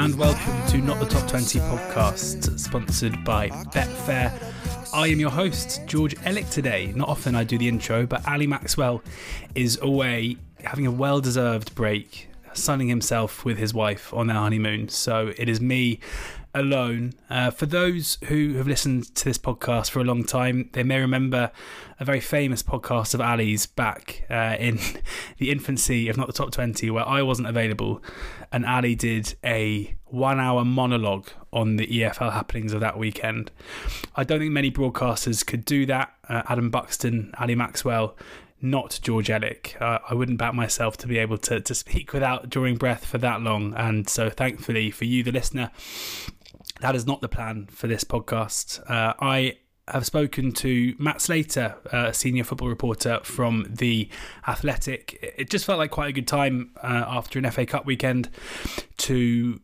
And welcome to Not the Top 20 podcast, sponsored by Betfair. I am your host, George Elek, today. Not often I do the intro, but Ali Maxwell is away having a well deserved break, sunning himself with his wife on their honeymoon. So it is me alone. Uh, for those who have listened to this podcast for a long time, they may remember a very famous podcast of Ali's back uh, in the infancy of Not the Top 20, where I wasn't available, and Ali did a one hour monologue on the EFL happenings of that weekend. I don't think many broadcasters could do that. Uh, Adam Buxton, Ali Maxwell, not George Elek. Uh, I wouldn't bat myself to be able to, to speak without drawing breath for that long. And so, thankfully, for you, the listener, that is not the plan for this podcast. Uh, I have spoken to Matt Slater, a senior football reporter from The Athletic. It just felt like quite a good time uh, after an FA Cup weekend to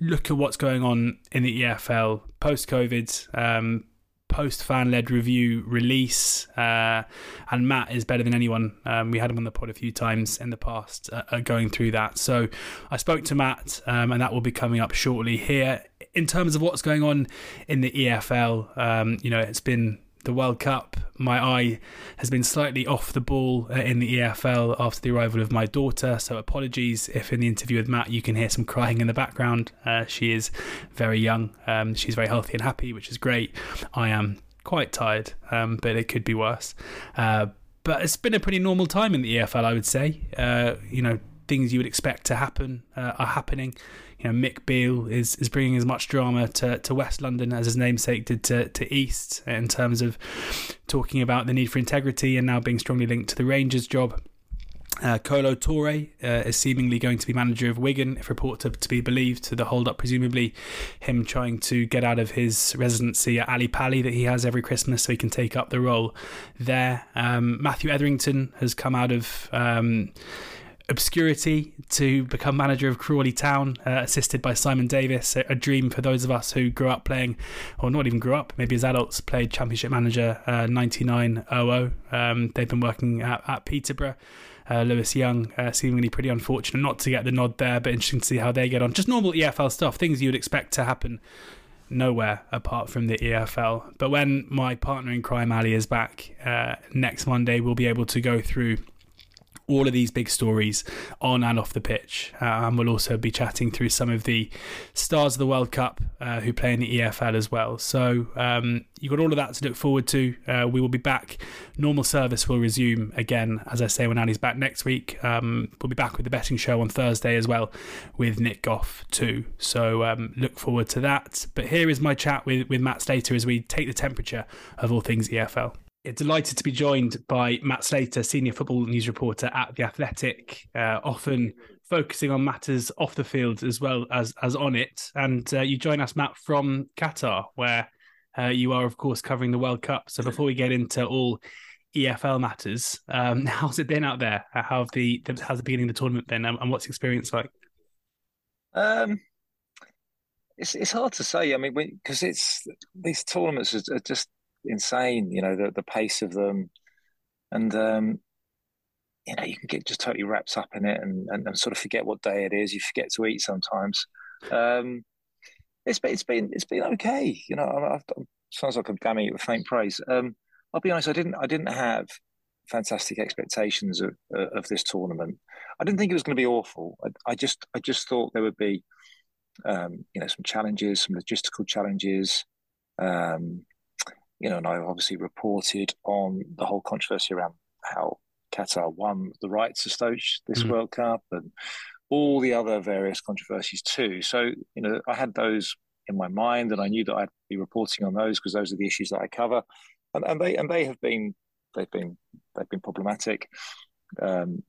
look at what's going on in the EFL post COVID, um, post fan led review release. Uh, and Matt is better than anyone. Um, we had him on the pod a few times in the past uh, uh, going through that. So I spoke to Matt, um, and that will be coming up shortly here. In terms of what's going on in the EFL, um, you know, it's been the World Cup, my eye has been slightly off the ball uh, in the EFL after the arrival of my daughter. So apologies if in the interview with Matt you can hear some crying in the background. Uh, she is very young. Um, she's very healthy and happy, which is great. I am quite tired, um, but it could be worse. Uh, but it's been a pretty normal time in the EFL, I would say. Uh, you know, things you would expect to happen uh, are happening you know, Mick Beale is, is bringing as much drama to, to West London as his namesake did to, to East in terms of talking about the need for integrity and now being strongly linked to the Rangers job. Uh, Kolo Touré uh, is seemingly going to be manager of Wigan, if report to, to be believed, to the hold up, presumably him trying to get out of his residency at Ali Pali that he has every Christmas so he can take up the role there. Um, Matthew Etherington has come out of. Um, obscurity to become manager of Crawley Town, uh, assisted by Simon Davies. A, dream for those of us who grew up playing, or not even grew up, maybe as adults, played Championship Manager uh, 9900. Um, they've been working at, at Peterborough. Uh, Lewis Young, uh, seemingly pretty unfortunate not to get the nod there, but interesting to see how they get on. Just normal EFL stuff, things you would expect to happen nowhere apart from the EFL. But when my partner in crime, Ali, is back uh, next Monday, we'll be able to go through all of these big stories on and off the pitch. Uh, and we'll also be chatting through some of the stars of the World Cup uh, who play in the EFL as well. So um, you've got all of that to look forward to. Uh, we will be back. Normal service will resume again, as I say, when Ali's back next week. Um, we'll be back with the betting show on Thursday as well with Nick Goff too. So um, look forward to that. But here is my chat with, with Matt Slater as we take the temperature of all things EFL delighted to be joined by Matt Slater, senior football news reporter at The Athletic, uh, often focusing on matters off the field as well as, as on it. And uh, you join us, Matt, from Qatar, where uh, you are, of course, covering the World Cup. So before we get into all EFL matters, um, how's it been out there? How have the, how's the beginning of the tournament been, and, and what's the experience like? Um, it's it's hard to say. I mean, because it's these tournaments are just insane. You know, the the pace of them, and um, you know, you can get just totally wrapped up in it and, and, and sort of forget what day it is. You forget to eat sometimes. Um, it's been it's been it's been okay. You know, I, I've, sounds like I'm damning it with faint praise. Um, I'll be honest. I didn't I didn't have fantastic expectations of uh, of this tournament. I didn't think it was going to be awful. I, I just I just thought there would be, um, you know, some challenges, some logistical challenges. Um, you know, and I obviously reported on the whole controversy around how Qatar won the right to stage this mm. World Cup and all the other various controversies too. So, you know, I had those in my mind and I knew that I'd be reporting on those because those are the issues that I cover. And, and they and they have been they've been they've been problematic. Um,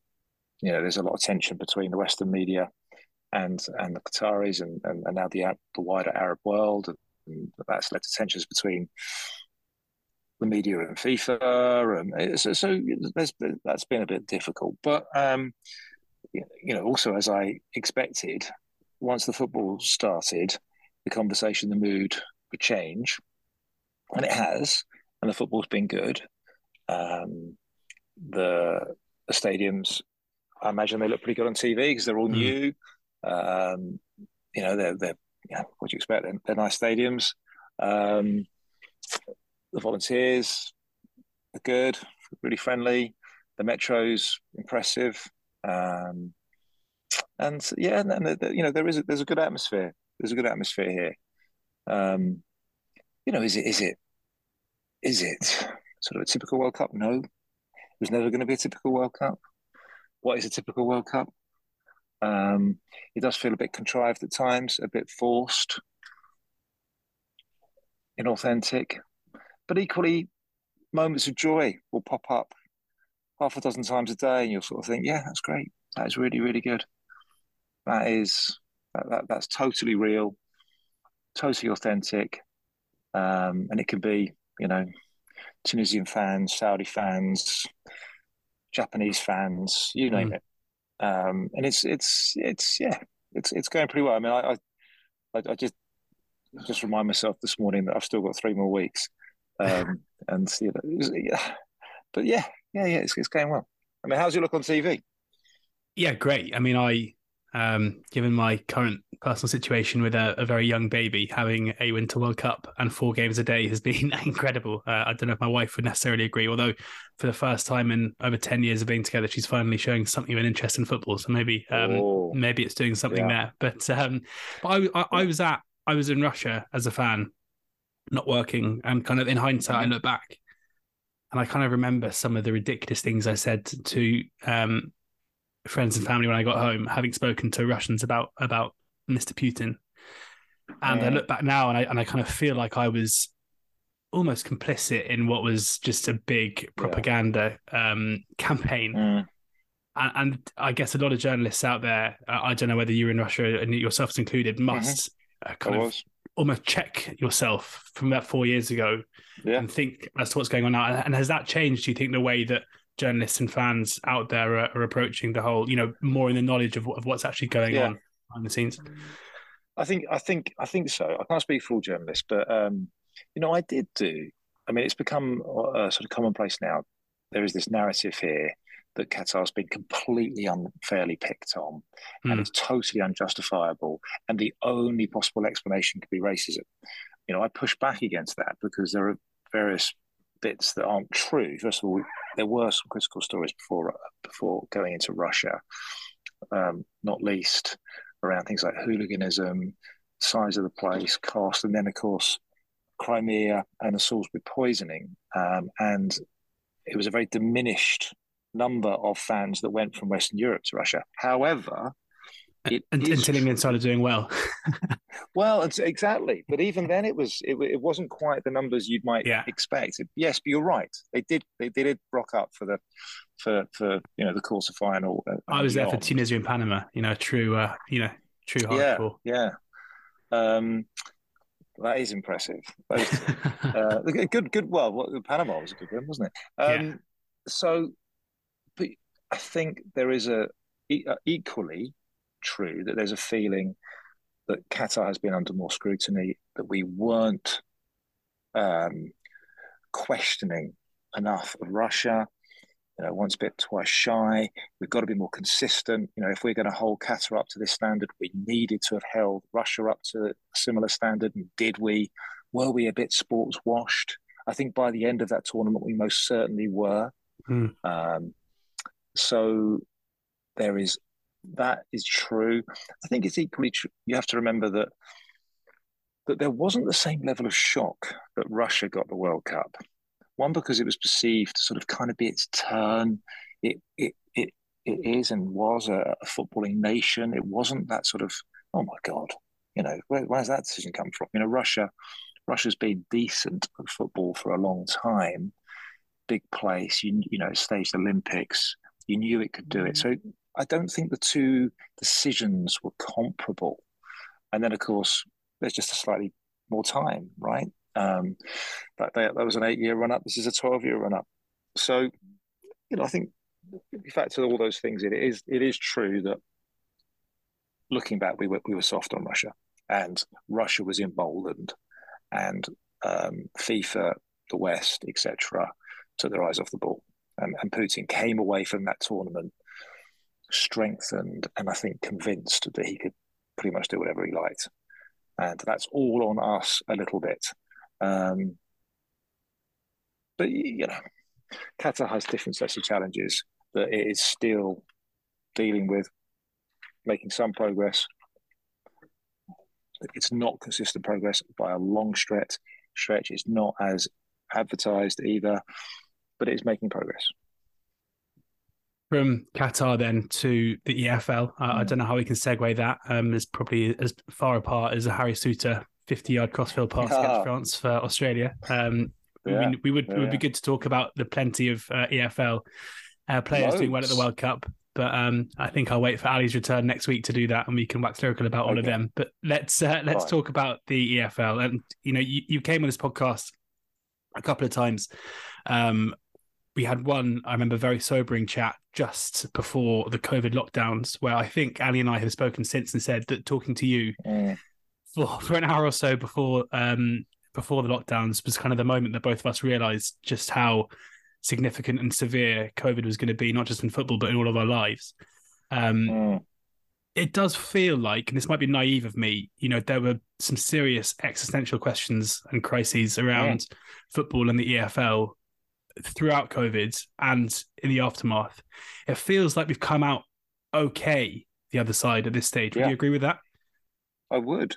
you know, there's a lot of tension between the Western media and and the Qataris and, and, and now the the wider Arab world. And that's led to tensions between the media and FIFA, and so, so that's been a bit difficult. But um, you know, also as I expected, once the football started, the conversation, the mood would change, and it has, and the football's been good. Um, the, the stadiums, I imagine they look pretty good on TV because they're all mm. new. Um, you know, they're they're yeah, what do you expect? They're, they're nice stadiums. Um, the volunteers are good, really friendly. The metro's impressive, um, and yeah, and, and the, you know there is a, there's a good atmosphere. There's a good atmosphere here. Um, you know, is it is it is it sort of a typical World Cup? No, it was never going to be a typical World Cup. What is a typical World Cup? Um, it does feel a bit contrived at times, a bit forced, inauthentic, but equally, moments of joy will pop up half a dozen times a day, and you'll sort of think, "Yeah, that's great. That is really, really good. That is that, that that's totally real, totally authentic, um, and it can be, you know, Tunisian fans, Saudi fans, Japanese fans, you name mm. it. Um, and it's it's it's yeah, it's it's going pretty well. I mean, I I, I just just remind myself this morning that I've still got three more weeks, um, and you know, yeah, but yeah, yeah, yeah, it's, it's going well. I mean, how's your look on TV? Yeah, great. I mean, I um, given my current personal situation with a, a, very young baby, having a Winter World Cup and four games a day has been incredible. Uh, I don't know if my wife would necessarily agree, although for the first time in over ten years of being together, she's finally showing something of an interest in football. So maybe um, oh, maybe it's doing something yeah. there. But um, but I, I, I, was at I was in Russia as a fan, not working, and kind of in hindsight, I mm-hmm. look back. And I kind of remember some of the ridiculous things I said to um, friends and family when I got home, having spoken to Russians about about Mr. Putin. And yeah. I look back now and I and I kind of feel like I was almost complicit in what was just a big propaganda yeah. um, campaign. Mm. And, and, I guess a lot of journalists out there, uh, I don't know whether you're in Russia and yourselves included, mm-hmm. must mm-hmm. uh, kind of almost check yourself from that four years ago yeah. and think as to what's going on now. And has that changed? Do you think the way that journalists and fans out there are, are, approaching the whole, you know, more in the knowledge of, of what's actually going yeah. on behind the scenes? I think, I think, I think so. I can't speak for all journalists, but um, you know, I did do. I mean, it's become a sort of commonplace now. There is this narrative here that Qatar's been completely unfairly picked on, mm. and hmm. it's totally unjustifiable. And the only possible explanation could be racism. You know, I push back against that because there are various bits that aren't true. First of all, there were some critical stories before before going into Russia, um, not least around things like hooliganism, size of the place, cost, and then of course Crimea and the Salisbury poisoning. Um, and it was a very diminished number of fans that went from Western Europe to Russia. However, it until England started doing well. well, exactly. But even then, it was it, it wasn't quite the numbers you might yeah. expect. yes, but you're right. They did they, did rock up for the for for you know the quarter final. I was there for Tunisia and Panama. You know, true. Uh, you know, true hardcore. Yeah, yeah. Um, that is impressive. uh, good, good. Well, Panama was a good one, wasn't it? Um, yeah. So, but I think there is a uh, equally true that there's a feeling that Qatar has been under more scrutiny, that we weren't um, questioning enough of Russia. You know, once bit, twice shy. We've got to be more consistent. You know, if we're going to hold Qatar up to this standard, we needed to have held Russia up to a similar standard. And did we? Were we a bit sports washed? I think by the end of that tournament, we most certainly were. Mm. Um, so there is that is true. I think it's equally true. You have to remember that that there wasn't the same level of shock that Russia got the World Cup. One because it was perceived to sort of kind of be its turn. It it it it is and was a, a footballing nation. It wasn't that sort of oh my god, you know where where's that decision come from? You know Russia. Russia's been decent at football for a long time. Big place, you you know, staged Olympics. You knew it could do it. So I don't think the two decisions were comparable. And then, of course, there's just a slightly more time, right? Um, that, that was an eight year run up. This is a 12 year run up. So, you know, I think if you factor all those things in, it is, it is true that looking back, we were, we were soft on Russia and Russia was emboldened and um, FIFA, the West, etc., took their eyes off the ball. And, and Putin came away from that tournament strengthened and I think convinced that he could pretty much do whatever he liked, and that's all on us a little bit. Um, but you know, Qatar has different sets of challenges that it is still dealing with, making some progress. It's not consistent progress by a long stretch. Stretch. It's not as advertised either, but it is making progress from Qatar then to the EFL. Uh, mm. I don't know how we can segue that. Um, it's probably as far apart as a Harry Souttar 50 yard crossfield pass against France for Australia. Um, yeah. I mean, we would yeah. it would be good to talk about the plenty of uh, EFL uh, players Loads. doing well at the World Cup. But um, I think I'll wait for Ali's return next week to do that, and we can wax lyrical about okay. all of them. But let's uh, let's talk about the EFL. And you know, you, you came on this podcast a couple of times um, we had one, I remember, very sobering chat just before the COVID lockdowns, where I think Ali and I have spoken since and said that talking to you mm. for, for an hour or so before um, before the lockdowns was kind of the moment that both of us realised just how significant and severe COVID was going to be, not just in football but in all of our lives. Um, mm. It does feel like, and this might be naive of me, you know, there were some serious existential questions and crises around mm. football and the EFL throughout COVID and in the aftermath, it feels like we've come out okay the other side at this stage. Would yeah. you agree with that? I would.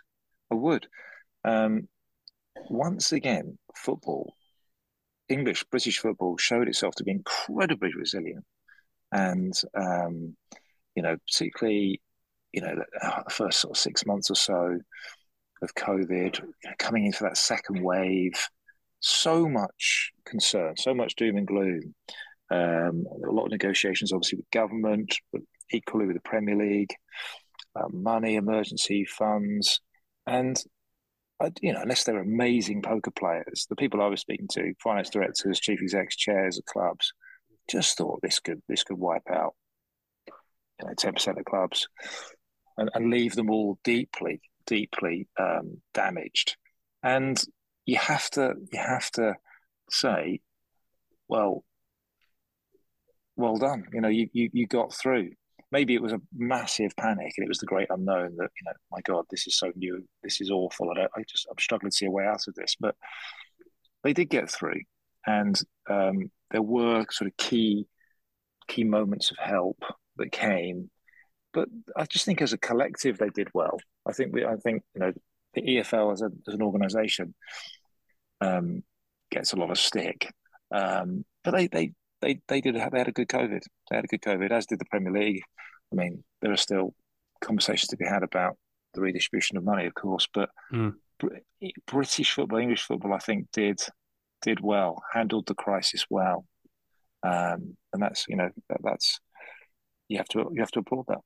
I would. Um, once again, football, English, British football showed itself to be incredibly resilient. And, um, you know, particularly, you know, the first sort of six months or so of COVID, you know, coming into that second wave, so much concern, so much doom and gloom. Um, a lot of negotiations, obviously, with government, but equally with the Premier League, uh, money, emergency funds, and you know, unless they're amazing poker players, the people I was speaking to, finance directors, chief execs, chairs of clubs, just thought this could this could wipe out, you know, ten percent of clubs, and, and leave them all deeply, deeply um, damaged. And you have to you have to say, well, well done. You know, you you, you got through. Maybe it was a massive panic and it was the great unknown that, you know, my God, this is so new. This is awful. I, I just, I'm struggling to see a way out of this. But they did get through. And um, there were sort of key, key moments of help that came. But I just think as a collective, they did well. I think we, I think, you know, the EFL as, a, as an organisation um, gets a lot of stick, um, but they they they they did they had a good COVID. They had a good COVID, as did the Premier League. I mean, there are still conversations to be had about the redistribution of money, of course, but mm. British football, English football, I think did did well, handled the crisis well, um, and that's you know that, that's you have to you have to applaud that.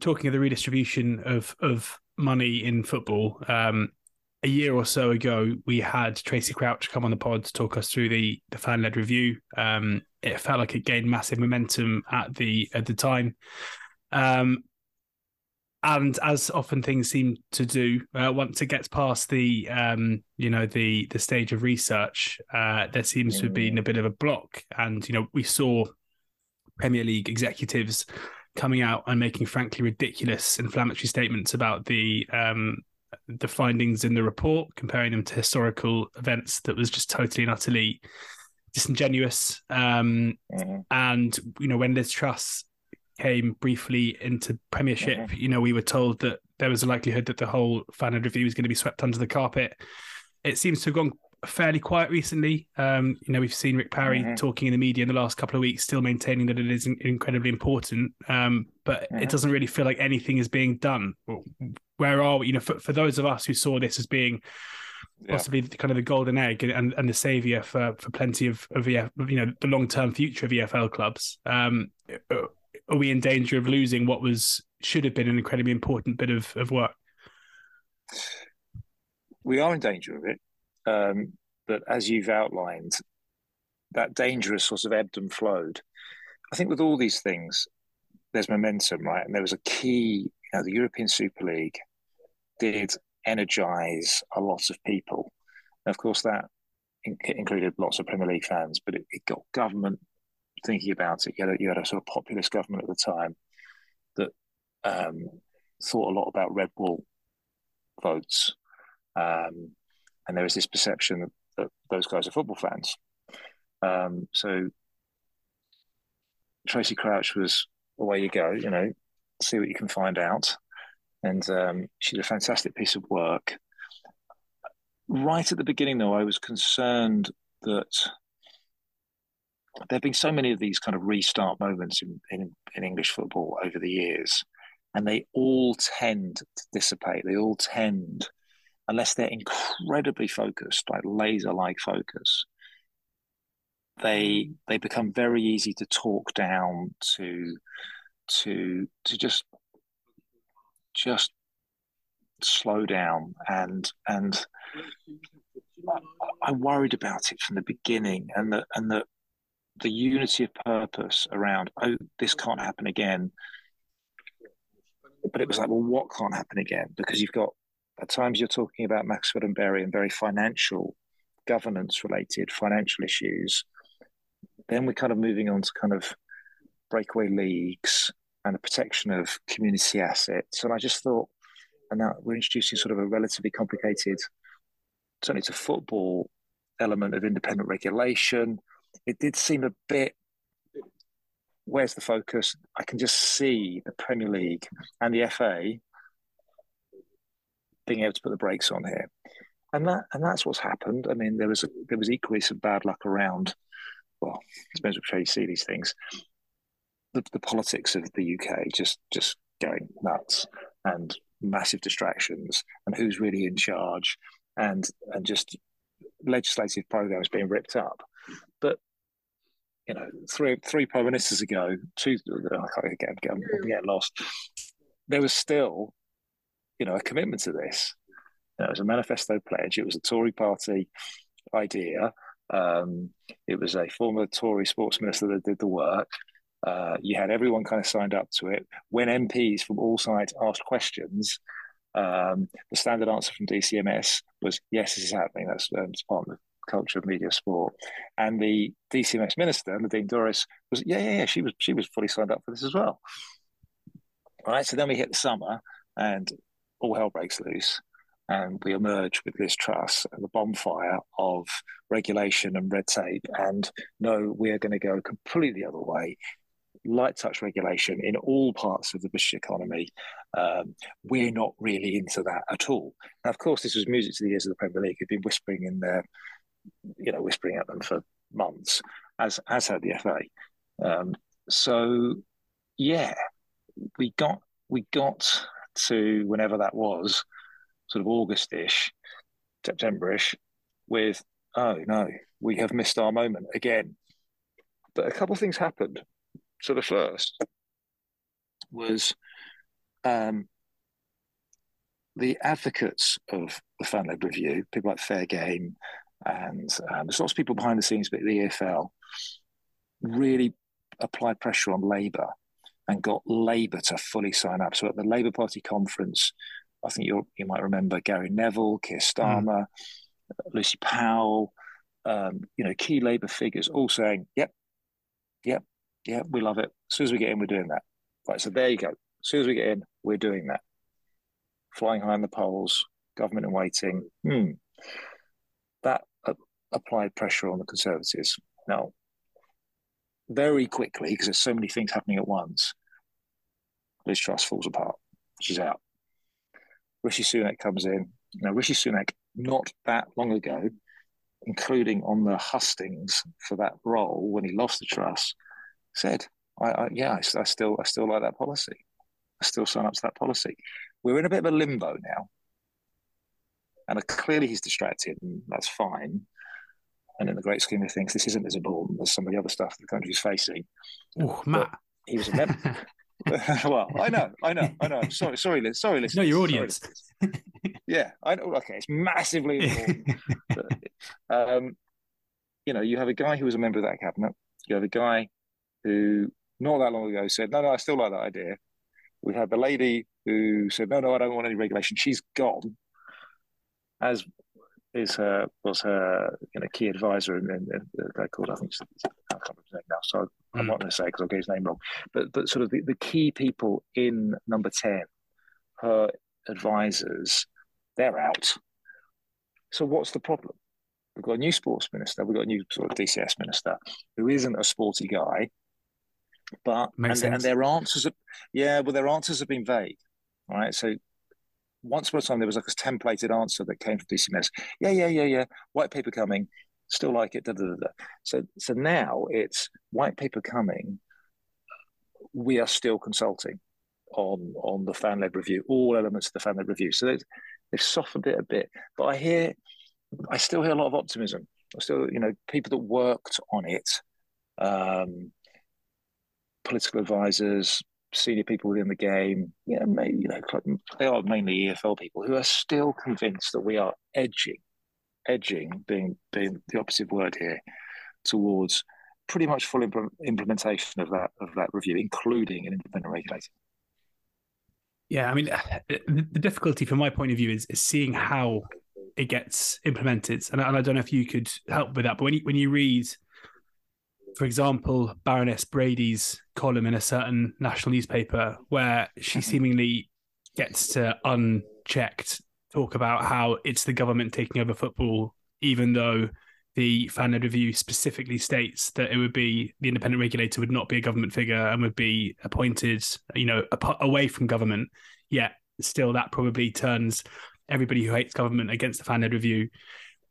Talking of the redistribution of of money in football. Um, a year or so ago, we had Tracey Crouch come on the pod to talk us through the the fan led review. Um, it felt like it gained massive momentum at the at the time, um, and as often things seem to do, uh, once it gets past the um, you know the the stage of research, uh, there seems to have been a bit of a block, and you know we saw Premier League executives coming out and making frankly ridiculous inflammatory statements about the um, the findings in the report, comparing them to historical events that was just totally and utterly disingenuous. Um, mm-hmm. And you know, when Liz Truss came briefly into Premiership, mm-hmm. you know, we were told that there was a likelihood that the whole fan review was going to be swept under the carpet. It seems to have gone fairly quiet recently. Um, you know, we've seen Rick Parry mm-hmm. talking in the media in the last couple of weeks, still maintaining that it is incredibly important. Um, but mm-hmm. it doesn't really feel like anything is being done. Where are we? You know, for, for those of us who saw this as being possibly yeah. kind of the golden egg and, and the savior for for plenty of of EF, you know the long term future of EFL clubs. Um, are we in danger of losing what was should have been an incredibly important bit of, of work? We are in danger of it. Um, but as you've outlined, that dangerous sort of ebbed and flowed. I think with all these things, there's momentum, right? And there was a key, you know, the European Super League did energize a lot of people. And of course, that in- included lots of Premier League fans, but it, it got government thinking about it. You had, a, you had, a, sort of populist government at the time that um, thought a lot about red wall votes. Um, and there was this perception that, that, those guys are football fans. Um, so Tracey Crouch was away you go, you know, see what you can find out. And um, she did a fantastic piece of work. Right at the beginning, though, I was concerned that there have been so many of these kind of restart moments in, in, in English football over the years, and they all tend to dissipate. They all tend, unless they're incredibly focused, like laser like focus, they mm. they become very easy to talk down to to to just just slow down. And and I worried about it from the beginning and the and the the unity of purpose around oh this can't happen again. But it was like well what can't happen again? Because you've got at times you're talking about Maxwell and Bury and very financial governance related financial issues then we're kind of moving on to kind of breakaway leagues and the protection of community assets. And I just thought, and now we're introducing sort of a relatively complicated, certainly to football element of independent regulation. It did seem a bit. Where's the focus? I can just see the Premier League and the FA being able to put the brakes on here, and that and that's what's happened. I mean, there was there was equally some bad luck around well, it depends which way you see these things. The, the politics of the UK just just going nuts and massive distractions and who's really in charge and and just legislative programs being ripped up. But you know, three three prime ministers ago, two I can't get, get, get lost. There was still, you know, a commitment to this. You know, it was a manifesto pledge. It was a Tory party idea. Um, it was a former Tory sports minister that did the work. Uh, you had everyone kind of signed up to it. When MPs from all sides asked questions, um, the standard answer from DCMS was, yes, this is happening. That's um, Department of Culture, of Media, Sport. And the DCMS minister, Nadine Dorries, was, yeah, yeah, yeah, she was, she was fully signed up for this as well. All right, so then we hit the summer and all hell breaks loose and we emerge with Liz Truss and the bonfire of regulation and red tape. And no, we're going to go completely the other way. Light touch regulation in all parts of the British economy. Um, we're not really into that at all. Now, of course, this was music to the ears of the Premier League, who've been whispering in their, you know, whispering at them for months, as as had the FA. Um, so, yeah, we got we got to whenever that was sort of Augustish, Septemberish, with oh no, we have missed our moment again. But a couple of things happened. So the first was um, the advocates of the fan led review, people like Fair Game, and um, there's lots of people behind the scenes, but the EFL really applied pressure on Labour and got Labour to fully sign up. So at the Labour Party conference, I think you you might remember Gary Neville, Keir Starmer, mm. Lucy Powell, um, you know, key Labour figures all saying, "Yep, yep, yep, we love it. As soon as we get in, we're doing that." Right, so there you go. As soon as we get in, we're doing that. Flying high in the polls, government in waiting. Hmm. That uh, applied pressure on the Conservatives. Now, very quickly, because there's so many things happening at once, Liz Truss falls apart. She's out. Rishi Sunak comes in. Now, Rishi Sunak, not that long ago, including on the hustings for that role when he lost the trust, said, I, I, "Yeah, I, I, still, I still like that policy. I still sign up to that policy." We're in a bit of a limbo now, and clearly he's distracted, and that's fine. And in the great scheme of things, this isn't as important as some of the other stuff the country's facing. Oh, Matt. But he was a member. well, I know, I know, I know. Sorry, sorry, Liz, sorry, listen. No, your audience. yeah, I know. Okay, it's massively important. um, you know, you have a guy who was a member of that cabinet. You have a guy who, not that long ago, said, "No, no, I still like that idea." We had the lady who said, "No, no, I don't want any regulation." She's gone. As is her was her you know key advisor and, and, guy called I think I can't remember his name now, so I'm mm. not going to say because I'll get his name wrong. But but sort of the, the key people in number ten her advisors, they're out. So what's the problem? We've got a new sports minister. We've got a new sort of DCS minister who isn't a sporty guy, but and, and, their answers, have, yeah, well, their answers have been vague, right? So once upon a time there was like a templated answer that came from DCMS. Yeah, yeah, yeah, yeah. White paper coming. Still like it. Da, da, da, So so now it's white paper coming. We are still consulting on on the fan led review, all elements of the fan led review. So they've, they've softened it a bit. But I hear, I still hear a lot of optimism. I still, you know, people that worked on it, um, political advisors, senior people within the game, you know, maybe, you know, they are mainly EFL people who are still convinced that we are edging, edging being being the opposite word here, towards pretty much full implementation of that of that review, including an independent regulator. Yeah, I mean, the difficulty from my point of view is, is seeing how it gets implemented, and I, and I don't know if you could help with that. But when you, when you read for example, Baroness Brady's column in a certain national newspaper, where she mm-hmm. seemingly gets to unchecked talk about how it's the government taking over football, even though the fan led review specifically states that it would be the independent regulator would not be a government figure and would be appointed, you know, away from government. Yet still, that probably turns everybody who hates government against the fan led review.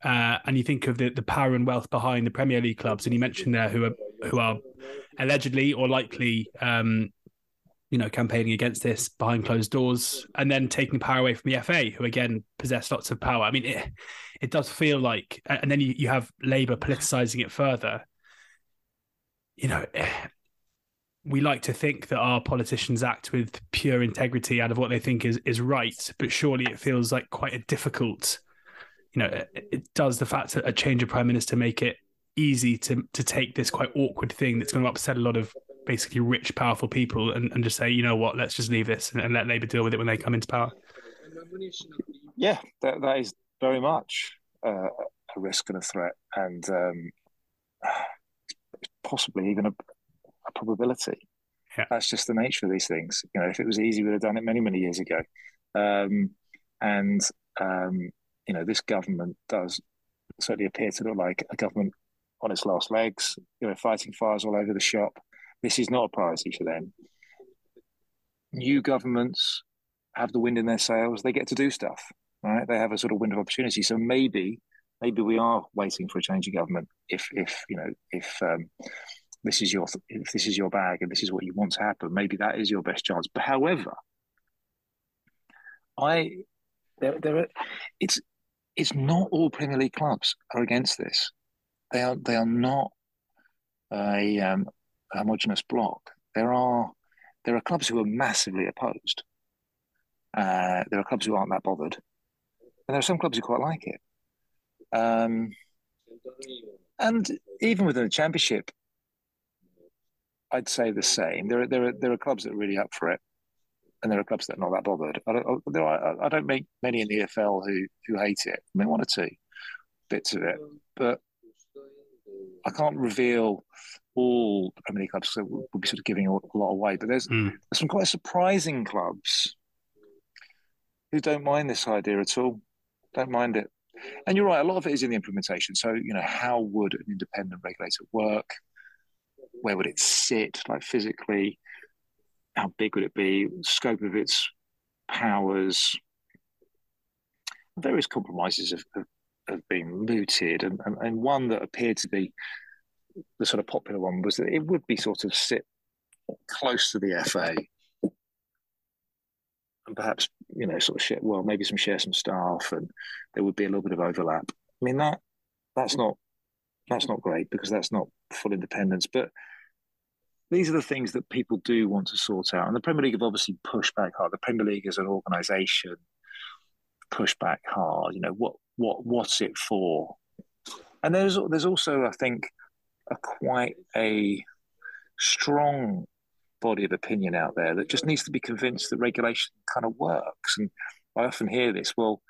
Uh, and you think of the, the power and wealth behind the Premier League clubs, and you mentioned there who are who are allegedly or likely, um, you know, campaigning against this behind closed doors, and then taking power away from the FA, who again possess lots of power. I mean, it it does feel like, and then you, you have Labour politicising it further. You know, we like to think that our politicians act with pure integrity out of what they think is is right, but surely it feels like quite a difficult you know, it, it does the fact that a change of prime minister make it easy to to take this quite awkward thing that's going to upset a lot of basically rich, powerful people and, and just say, you know what, let's just leave this and, and let Labour deal with it when they come into power. Yeah, that, that is very much uh, a risk and a threat, and um, possibly even a, a probability. Yeah. That's just the nature of these things. You know, if it was easy, we'd have done it many, many years ago. Um, and um, you know, this government does certainly appear to look like a government on its last legs, you know, fighting fires all over the shop. This is not a priority for them. New governments have the wind in their sails. They get to do stuff, right? They have a sort of window of opportunity. So maybe, maybe we are waiting for a change of government. If, if you know, if um, this is your if this is your bag and this is what you want to happen, maybe that is your best chance. But however, I there there are, it's it's not all Premier League clubs are against this. They are they are not a um, homogenous block. There are there are clubs who are massively opposed. Uh, there are clubs who aren't that bothered, and there are some clubs who quite like it. Um, and even within the Championship, I'd say the same. There are there are there are clubs that are really up for it and there are clubs that are not that bothered. I don't, there are, I don't make many in the EFL who who hate it. I mean, one or two bits of it, but I can't reveal all Premier League clubs. So we'll be sort of giving a lot away. But there's mm. there's some quite surprising clubs who don't mind this idea at all. Don't mind it. And you're right. A lot of it is in the implementation. So you know, how would an independent regulator work? Where would it sit, like physically? How big would it be, scope of its powers. Various compromises have, have, have been mooted, and, and, and one that appeared to be the sort of popular one was that it would be sort of sit close to the FA and perhaps you know sort of share well maybe some share some staff and there would be a little bit of overlap i mean that that's not that's not great because that's not full independence but these are the things that people do want to sort out. And the Premier League have obviously pushed back hard. The Premier League as an organisation pushed back hard. You know what what what's it for? And there's there's also I think a quite a strong body of opinion out there that just needs to be convinced that regulation kind of works. And I often hear this. Well,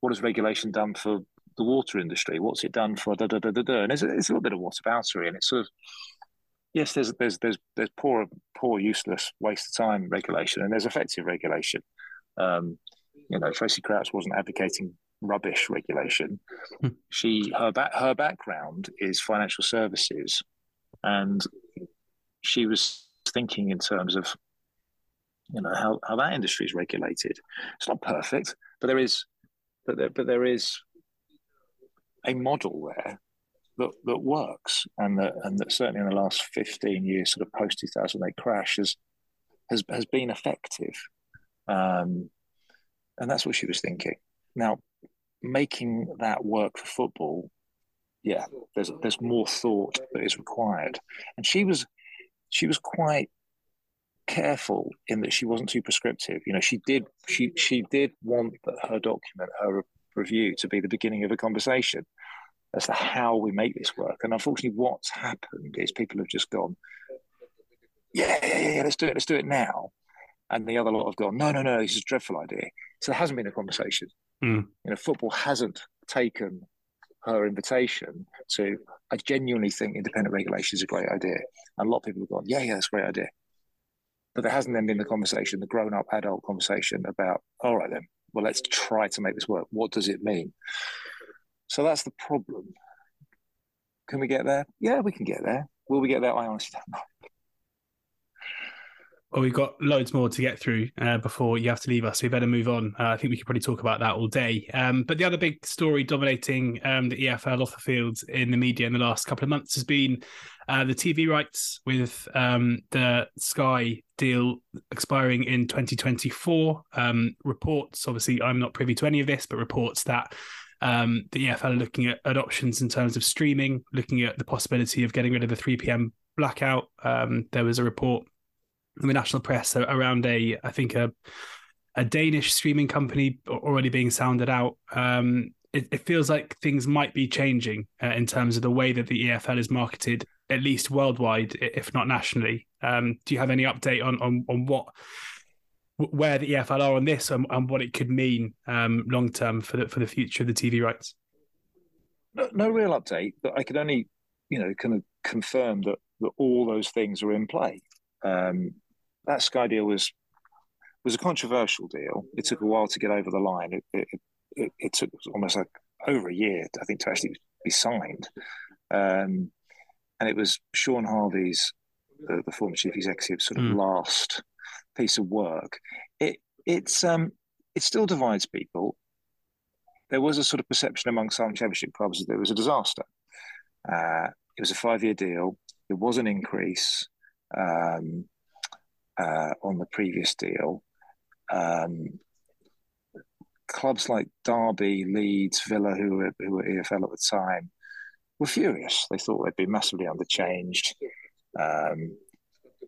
what has regulation done for the water industry? What's it done for da da da da da? And a, there's a little bit of whataboutery, and it's sort of yes, there's there's there's there's poor poor useless waste of time regulation, and there's effective regulation. Um, you know, Tracey Crouch wasn't advocating rubbish regulation. Hmm. she her back her background is financial services, and she was thinking in terms of you know how, how that industry is regulated. It's not perfect, but there is but there, but there is a model there that, that works and that and that certainly in the last 15 years sort of post 2008 crash has has has been effective. Um, and that's what she was thinking. Now making that work for football yeah there's there's more thought that is required. And she was she was quite careful in that she wasn't too prescriptive. You know she did she she did want her document her review to be the beginning of a conversation as to how we make this work. And unfortunately, what's happened is people have just gone, yeah, yeah, yeah, let's do it, let's do it now. And the other lot have gone, no, no, no, this is a dreadful idea. So there hasn't been a conversation. Mm. You know, football hasn't taken her invitation to, I genuinely think independent regulation is a great idea. And a lot of people have gone, yeah, yeah, that's a great idea. But there hasn't then been the conversation, the grown up adult conversation about, all right, then, well, let's try to make this work. What does it mean? So that's the problem. Can we get there? Yeah, we can get there. Will we get there? I honestly don't know. Well, we've got loads more to get through uh, before you have to leave us. So we better move on. Uh, I think we could probably talk about that all day. Um, but the other big story dominating um, the EFL off the field in the media in the last couple of months has been uh, the TV rights with um, the Sky deal expiring in 2024. Um, reports, obviously, I'm not privy to any of this, but reports that um, the EFL are looking at, at, options in terms of streaming, looking at the possibility of getting rid of the 3 p.m. blackout. Um, there was a report in the national press around a, I think a, a Danish streaming company already being sounded out. Um, it, it, feels like things might be changing uh, in terms of the way that the EFL is marketed, at least worldwide, if not nationally. Um, do you have any update on on, on what where the EFL are on this and, and what it could mean um, long term for the for the future of the TV rights? No, no, real update, but I could only, you know, kind of confirm that that all those things are in play. Um, that Sky deal was was a controversial deal. It took a while to get over the line. It it, it, it took almost like over a year, I think, to actually be signed. Um, and it was Shaun Harvey's, the, the former chief executive, sort of mm. last piece of work. It it's um it still divides people. There was a sort of perception among some championship clubs that it was a disaster. Uh, it was a five year deal. There was an increase um, uh, on the previous deal. Um, clubs like Derby, Leeds, Villa, who were, who were EFL at the time, were furious. They thought they'd been massively underchanged. Um,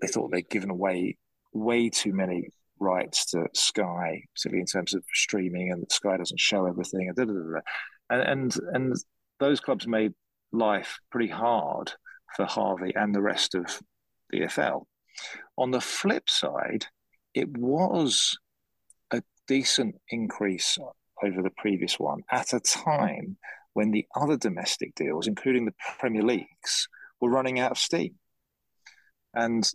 they thought they'd given away way too many rights to Sky, particularly in terms of streaming, and Sky doesn't show everything, and, and and and those clubs made life pretty hard for Harvey and the rest of the EFL. On the flip side, it was a decent increase over the previous one at a time when the other domestic deals, including the Premier Leagues, were running out of steam. And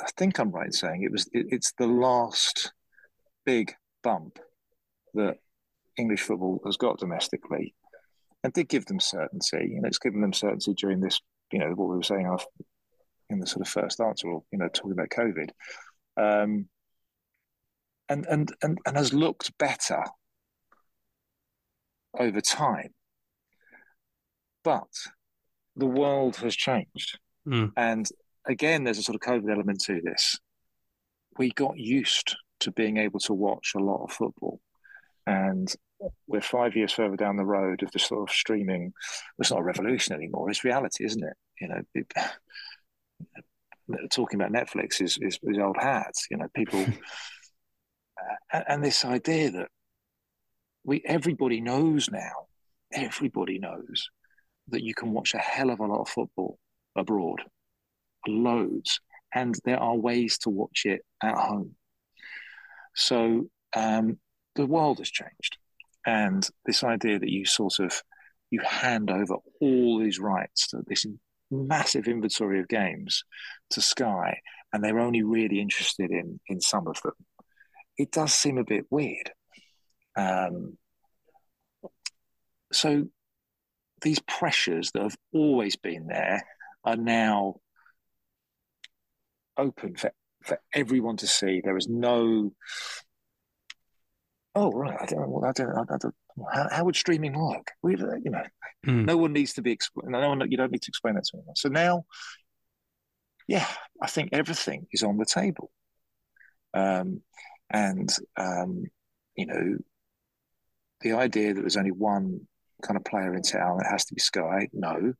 I think I'm right in saying it was it, it's the last big bump that English football has got domestically, and did give them certainty. You know, it's given them certainty during this. You know, what we were saying in the sort of first answer, or you know, talking about COVID, um, and and and and has looked better over time. But the world has changed, mm. and again, there's a sort of COVID element to this. We got used to being able to watch a lot of football. And we're five years further down the road of the sort of streaming. It's not a revolution anymore. It's reality, isn't it? You know, it, talking about Netflix is, is, is old hat. You know, people, uh, and this idea that we everybody knows now, everybody knows that you can watch a hell of a lot of football abroad loads, and there are ways to watch it at home. So um, the world has changed, and this idea that you sort of you hand over all these rights to this massive inventory of games to Sky, and they're only really interested in in some of them. it does seem a bit weird. Um, so these pressures that have always been there are now open for, for everyone to see. There is no, oh right, I don't know, I don't, I don't how, how would streaming work? We, you know, mm. no one needs to be explained. No one, you don't need to explain that to anyone. So now, yeah, I think everything is on the table, um, and um, you know, the idea that there's only one kind of player in town, it has to be Sky. No,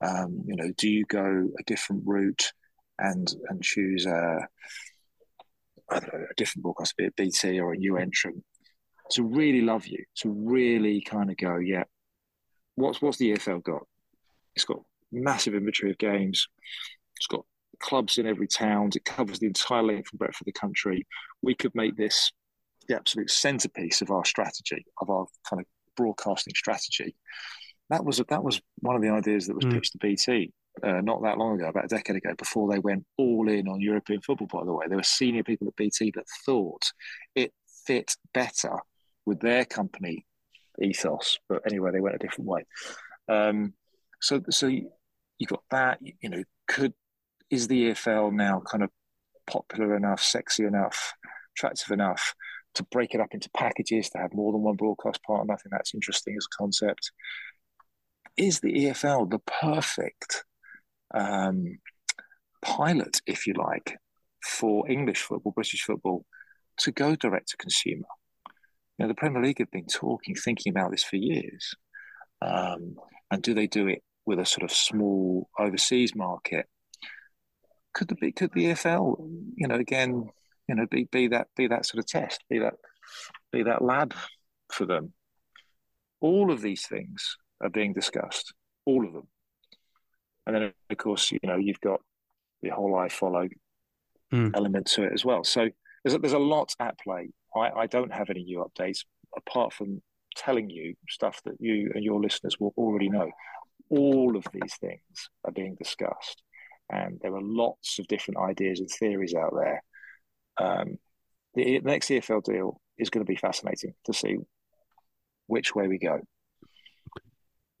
um, you know, do you go a different route and and choose a, know, a different broadcast, be it BT or a new entrant, to really love you, to really kind of go, yeah, what's what's the EFL got? It's got massive inventory of games. It's got clubs in every town. It covers the entire length and breadth of the country. We could make this the absolute centerpiece of our strategy, of our kind of broadcasting strategy. That was that was one of the ideas that was mm. pitched to BT uh, not that long ago, about a decade ago, before they went all in on European football. By the way, there were senior people at BT that thought it fit better with their company ethos. But anyway, they went a different way. Um, so so you, you got that. You, you know, could is the EFL now kind of popular enough, sexy enough, attractive enough to break it up into packages to have more than one broadcast partner? I think that's interesting as a concept. Is the EFL the perfect um, pilot, if you like, for English football, British football, to go direct to consumer? You know, the Premier League have been talking, thinking about this for years. Um, and do they do it with a sort of small overseas market? Could the could the EFL, you know, again, you know, be be that be that sort of test, be that be that lab for them. All of these things are being discussed, all of them. And then, of course, you know, you've got the whole iFollow mm. element to it as well. So there's a, there's a lot at play. I, I don't have any new updates apart from telling you stuff that you and your listeners will already know. All of these things are being discussed, and there are lots of different ideas and theories out there. Um, the, the next EFL deal is going to be fascinating to see which way we go.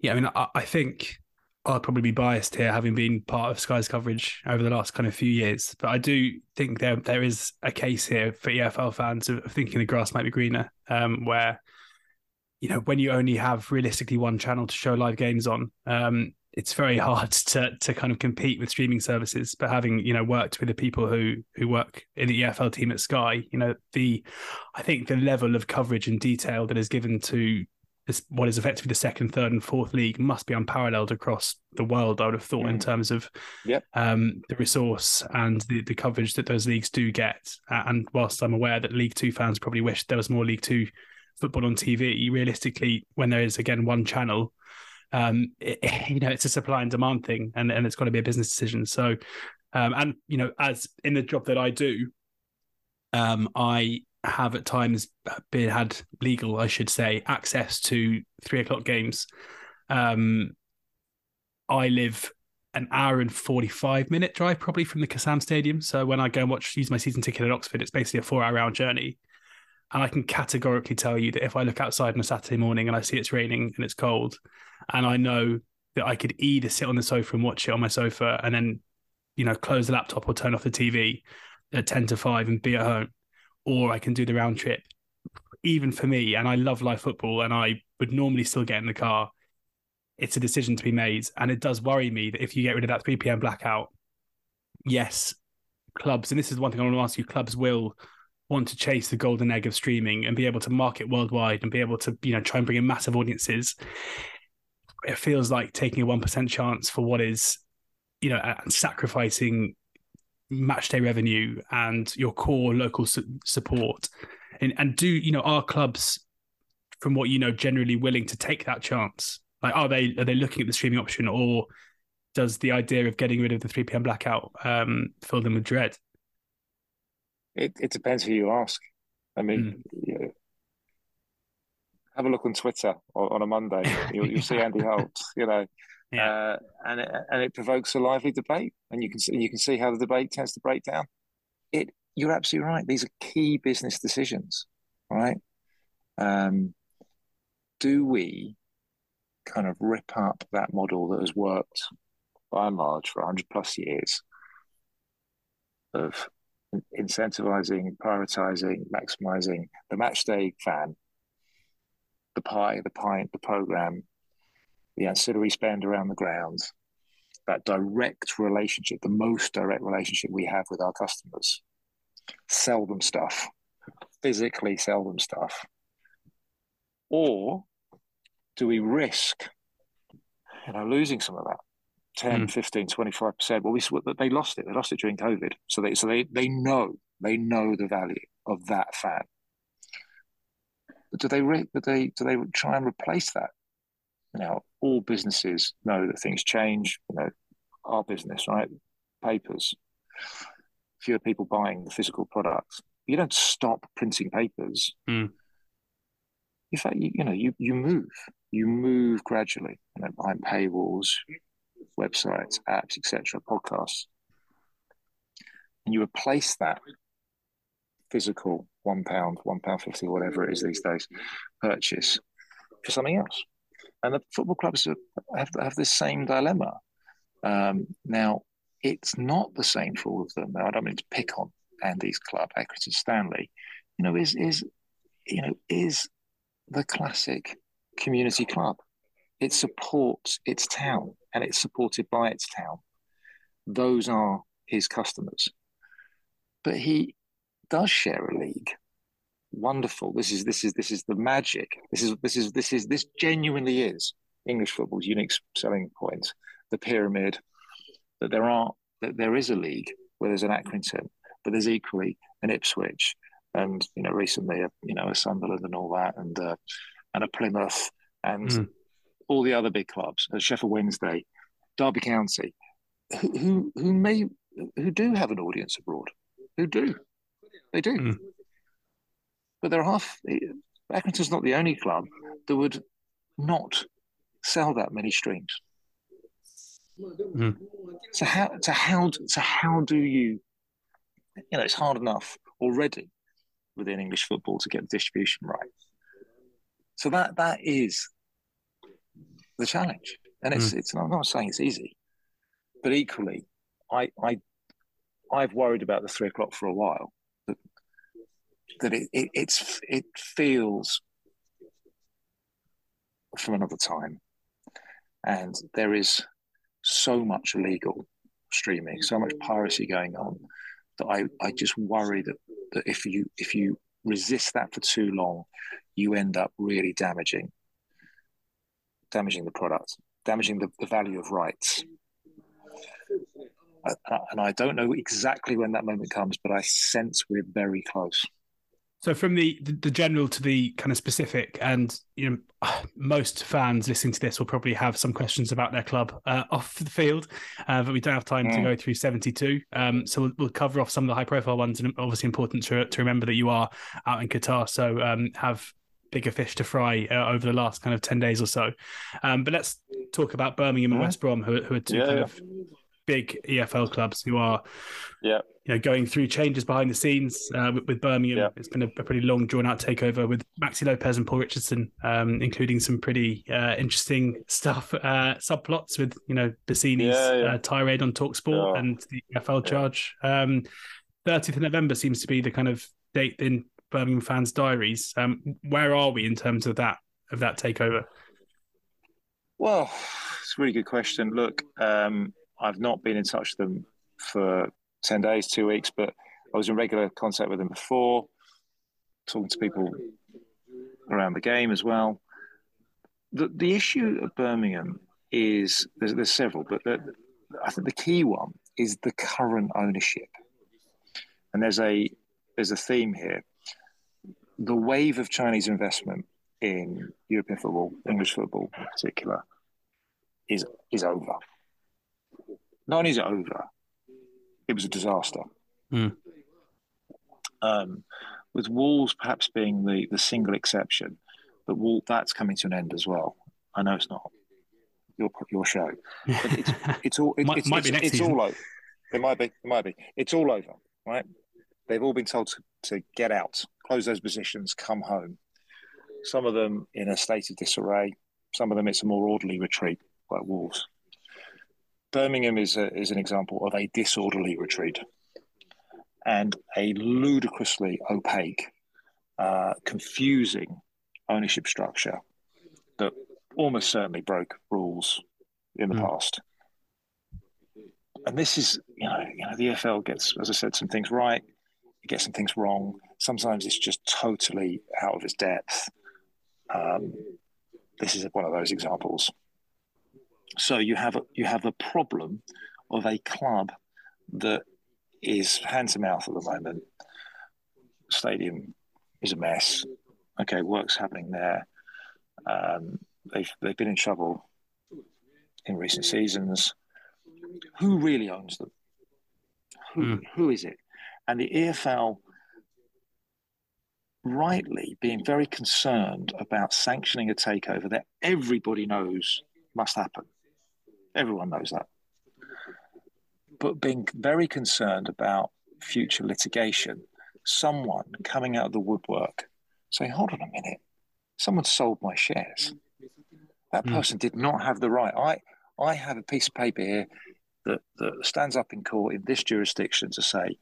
Yeah, I mean, I, I think I'll probably be biased here, having been part of Sky's coverage over the last kind of few years. But I do think there there is a case here for EFL fans of thinking the grass might be greener, um, where you know when you only have realistically one channel to show live games on, um, it's very hard to to kind of compete with streaming services. But having you know worked with the people who who work in the EFL team at Sky, you know the I think the level of coverage and detail that is given to this, what is effectively the second, third, and fourth league must be unparalleled across the world. I would have thought mm. in terms of yep. um, the resource and the, the coverage that those leagues do get. and whilst I'm aware that League Two fans probably wish there was more League Two football on TV, realistically, when there is again one channel, um, it, you know, it's a supply and demand thing, and and it's got to be a business decision. So, um, and you know, as in the job that I do, um, I have at times been had legal, I should say, access to three o'clock games. Um, I live an hour and 45 minute drive probably from the Kassam Stadium. So when I go and watch, use my season ticket at Oxford, it's basically a four hour round journey. And I can categorically tell you that if I look outside on a Saturday morning and I see it's raining and it's cold, and I know that I could either sit on the sofa and watch it on my sofa and then, you know, close the laptop or turn off the TV at 10 to 5 and be at home or I can do the round trip. Even for me, and I love live football, and I would normally still get in the car. It's a decision to be made, and it does worry me that if you get rid of that 3 p.m. blackout, yes, clubs, and this is one thing I want to ask you: clubs will want to chase the golden egg of streaming and be able to market worldwide and be able to, you know, try and bring in massive audiences. It feels like taking a one percent chance for what is, you know, sacrificing match day revenue and your core local su- support. And and do you know are clubs from what you know generally willing to take that chance? Like are they are they looking at the streaming option or does the idea of getting rid of the 3 p.m blackout um, fill them with dread? It, it depends who you ask. I mean mm. have a look on twitter on, a monday. You'll, you'll see andy holt you know yeah. Uh, and it, and it provokes a lively debate, and you can see you can see how the debate tends to break down. It you're absolutely right. These are key business decisions, right? Um, do we kind of rip up that model that has worked by and large for 100 plus years of incentivizing, prioritizing, maximizing the match day fan, the pie, the pint, the program, the ancillary spend around the grounds, that direct relationship, the most direct relationship we have with our customers. Sell them stuff, physically sell them stuff. Or do we risk you know losing some of that 10 mm. 15 25% well we they lost it they lost it during covid so they so they they know they know the value of that fan but do they do they do they try and replace that now all businesses know that things change you know our business right papers fewer people buying the physical products you don't stop printing papers mm. in fact you, you know you you move you move gradually you know, behind paywalls, websites, apps, etc., podcasts, and you replace that physical one pound, one pound fifty, whatever it is these days, purchase for something else. And the football clubs have have this same dilemma. Um, now, it's not the same for all of them. Now, I don't mean to pick on Andy's club, Accrington Stanley. You know, is is you know is the classic community club. It supports its town and it's supported by its town. Those are his customers. But he does share a league. Wonderful. This is this is this is the magic. This is this is this is this genuinely is English football's unique selling point. The pyramid. That there are that there is a league where there's an Accrington, but there's equally an Ipswich, and you know recently a, you know a Sunderland and all that, and uh, and a Plymouth and mm. all the other big clubs, uh, Sheffield Wednesday, Derby County, who, who, who may who do have an audience abroad, who do, they do. Mm. But there are half. Accrington's not the only club that would not sell that many streams. Mm. So how so how so how do you you know it's hard enough already within English football to get the distribution right. So that that is the challenge, and it's mm. it's. I'm not saying it's easy, but equally, I I I've worried about the three o'clock for a while. That it, it it's it feels from another time, and there is so much illegal streaming, so much piracy going on that I, I just worry that, that if you if you resist that for too long, you end up really damaging damaging the product, damaging the, the value of rights. Uh, and I don't know exactly when that moment comes, but I sense we're very close. So from the, the, the general to the kind of specific, and you know, most fans listening to this will probably have some questions about their club uh, off the field, uh, but we don't have time mm. to go through seventy two. Um, so we'll, we'll, cover off some of the high profile ones, and obviously important to to remember that you are out in Qatar, so um, have bigger fish to fry uh, over the last kind of 10 days or so. Um, but let's talk about Birmingham and West Brom, who, who are two yeah, kind yeah. of big EFL clubs who are yeah. you know, going through changes behind the scenes uh, with, with, Birmingham. Yeah. It's been a, a, pretty long, drawn out takeover with Maxi Lopez and Paul Richardson, um, including some pretty uh, interesting stuff, uh, subplots with, you know, Bassini's uh, tirade on Talksport and the EFL charge. Um, 30th of November seems to be the kind of date in Birmingham fans' diaries. Um, where are we in terms of that of that takeover? Well, it's a really good question. Look, um, I've not been in touch with them for ten days, two weeks, but I was in regular contact with them before, talking to people around the game as well. The the issue of Birmingham is there's, there's several, but the, I think the key one is the current ownership, and there's a there's a theme here the wave of Chinese investment in European football, English football in particular, is is over. Not only is it over, it was a disaster. Mm. Um, with Wolves perhaps being the, the single exception, but Wall, that's coming to an end as well. I know it's not your your show, but it's it's all it, might, it's, might it's, it's all over. It might be. It might be. It's all over, right? they've all been told to, to get out, close those positions, come home. Some of them in a state of disarray. Some of them it's a more orderly retreat, like Wolves. Birmingham is a, is an example of a disorderly retreat and a ludicrously opaque, uh, confusing ownership structure that almost certainly broke rules in the mm. past. And this is, you know, you know, the EFL gets, as I said, some things right, it gets some things wrong. Sometimes it's just totally out of its depth. Um, this is one of those examples. So you have a, you have a problem of a club that is hand to mouth at the moment. Stadium is a mess. Okay, work's happening there. Um, they've they've been in trouble in recent seasons. Who really owns them? Who, mm. who is it? And the EFL rightly being very concerned about sanctioning a takeover that everybody knows must happen. Everyone knows that. But being very concerned about future litigation, someone coming out of the woodwork saying, hold on a minute, someone sold my shares. That hmm. person mm. did not have the right. I, I have a piece of paper here that, that stands up in court in this jurisdiction to say,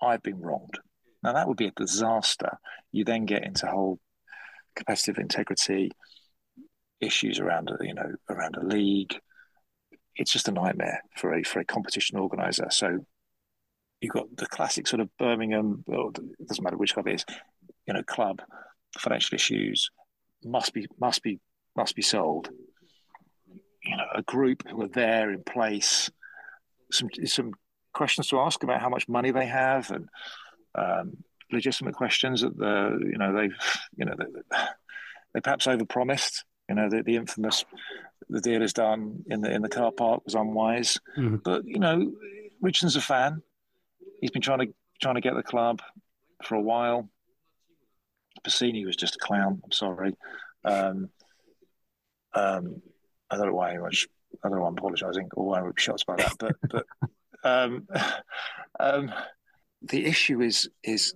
I've been wronged. Now that would be a disaster. You then get into whole competitive integrity issues around you know around a league. It's just a nightmare for a for a competition organizer. So you've got the classic sort of Birmingham, or it doesn't matter which club it is, you know, club financial issues must be must be must be sold. You know, a group who are there in place, some some questions to ask about how much money they have and um, legitimate questions that the you know they've you know they, they perhaps overpromised. You know the, the infamous the deal is done in the in the car park was unwise. Mm-hmm. But you know Richardson's a fan. He's been trying to trying to get the club for a while. Bassini was just a clown. I'm sorry. Um, um, I don't know why much. I don't know why I'm apologising or why I would be shocked by that. But but um, um, the issue is is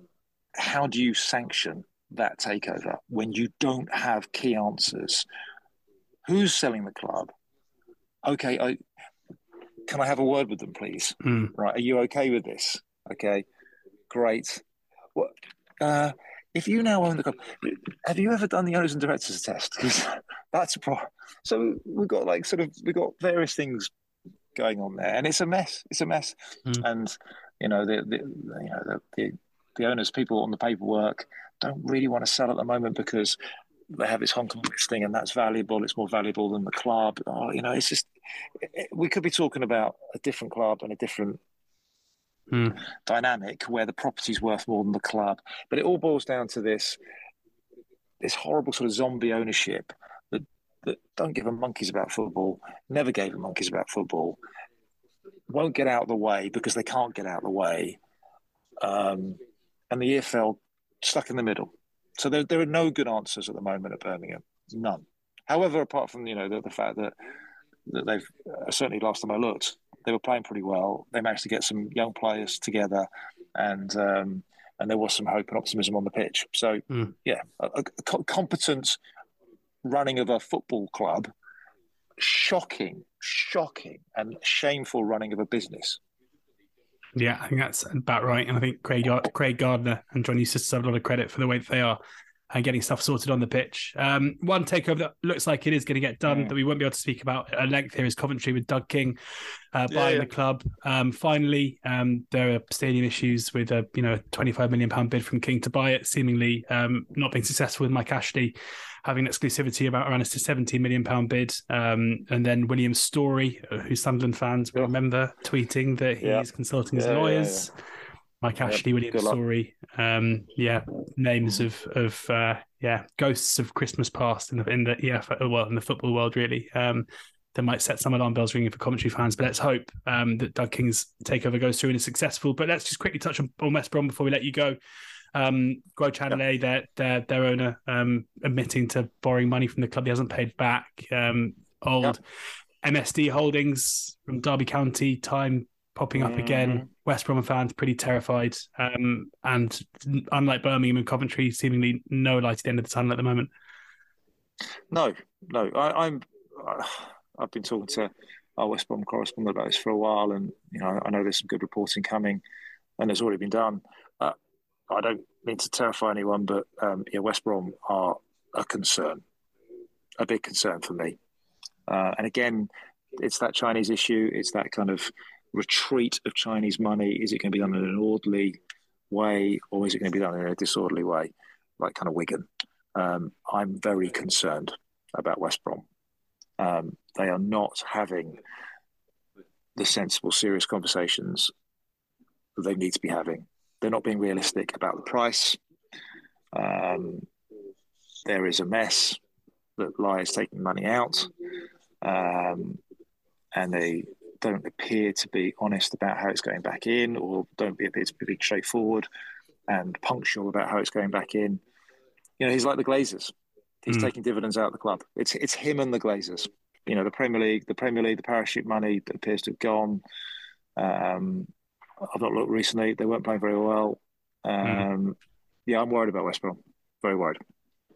how do you sanction that takeover when you don't have key answers? Who's selling the club? Okay, I, can I have a word with them, please? Mm. Right, are you okay with this? Okay, great. What? Uh, if you now own the club, have you ever done the owners and directors test? Because that's a problem. So we've got like sort of we've got various things going on there, and it's a mess. It's a mess, mm. and you know the, the you know the, the, the owners, people on the paperwork, don't really want to sell at the moment because they have this Hong Kong listing, and that's valuable. It's more valuable than the club. Oh, you know, it's just it, we could be talking about a different club and a different hmm. dynamic where the property's worth more than the club. But it all boils down to this this horrible sort of zombie ownership that that don't give a monkeys about football, never gave a monkeys about football, won't get out of the way because they can't get out of the way, um, and the EFL stuck in the middle. So there, there are no good answers at the moment at Birmingham, none. However, apart from you know the, the fact that that they've uh, certainly last time I looked, they were playing pretty well. They managed to get some young players together, and um, and there was some hope and optimism on the pitch. So mm. yeah, a, a competent running of a football club, shocking, shocking, and shameful running of a business. Yeah, I think that's about right. And I think Craig Craig Gardner and John Eustace have a lot of credit for the way that they are and getting stuff sorted on the pitch. Um, one takeover that looks like it is going to get done that we won't be able to speak about at length here is Coventry with Doug King uh, buying yeah, yeah. the club. Um, finally, um, there are stadium issues with a you know 25 million pound bid from King to buy it, seemingly um, not being successful with Mike Ashley having exclusivity about around a 17 million pound bid. Um, and then William Storey, uh, who Sunderland fans will remember, tweeting that he's consulting his lawyers. Mike Ashley, William Storey, um, yeah, names of of uh, yeah ghosts of Christmas past in the in the yeah well in the football world really. Um, that might set some alarm bells ringing for Coventry fans. But let's hope um, that Doug King's takeover goes through and is successful. But let's just quickly touch on, on West Brom before we let you go. Um, Guochuan Lai, their, their their owner, um, admitting to borrowing money from the club he hasn't paid back. Um, old MSD Holdings from Derby County time popping up again. Mhm. West Brom fans pretty terrified, um, and unlike Birmingham and Coventry, seemingly no light at the end of the tunnel at the moment. No, no. I, I'm. I, I've been talking to our West Brom correspondent about this for a while, and you know, I know there's some good reporting coming, and it's already been done. I don't mean to terrify anyone, but um, yeah, West Brom are a concern, a big concern for me. Uh, and again, it's that Chinese issue. It's that kind of retreat of Chinese money. Is it going to be done in an orderly way, or is it going to be done in a disorderly way, like kind of Wigan? Um, I'm very concerned about West Brom. Um, they are not having the sensible, serious conversations that they need to be having. They're not being realistic about the price. Um, there is a mess that lies taking money out, um, and they don't appear to be honest about how it's going back in, or don't appear to be straightforward and punctual about how it's going back in. You know, he's like the Glazers. He's Mm. taking dividends out of the club. It's it's him and the Glazers. You know, the Premier League, the Premier League, the parachute money that appears to have gone. Um, I've not looked recently; they weren't playing very well. Um, Yeah, I'm worried about West Brom. Very worried.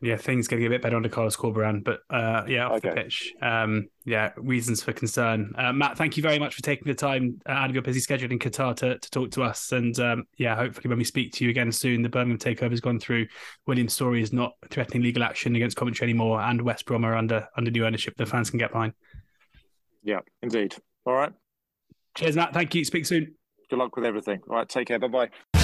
Yeah, things going to get a bit better under Carlos Corberan, but uh, yeah, off the pitch. Um, yeah, reasons for concern. Uh, Matt, thank you very much for taking the time uh, out of your busy schedule in Qatar to, to talk to us. And um, yeah, hopefully when we speak to you again soon, the Birmingham takeover has gone through. William Storey is not threatening legal action against Coventry anymore, and West Brom are under under new ownership. The fans can get behind. Yeah, indeed. All right. Cheers, Matt. Thank you. Speak soon. Good luck with everything. All right. Take care. Bye bye.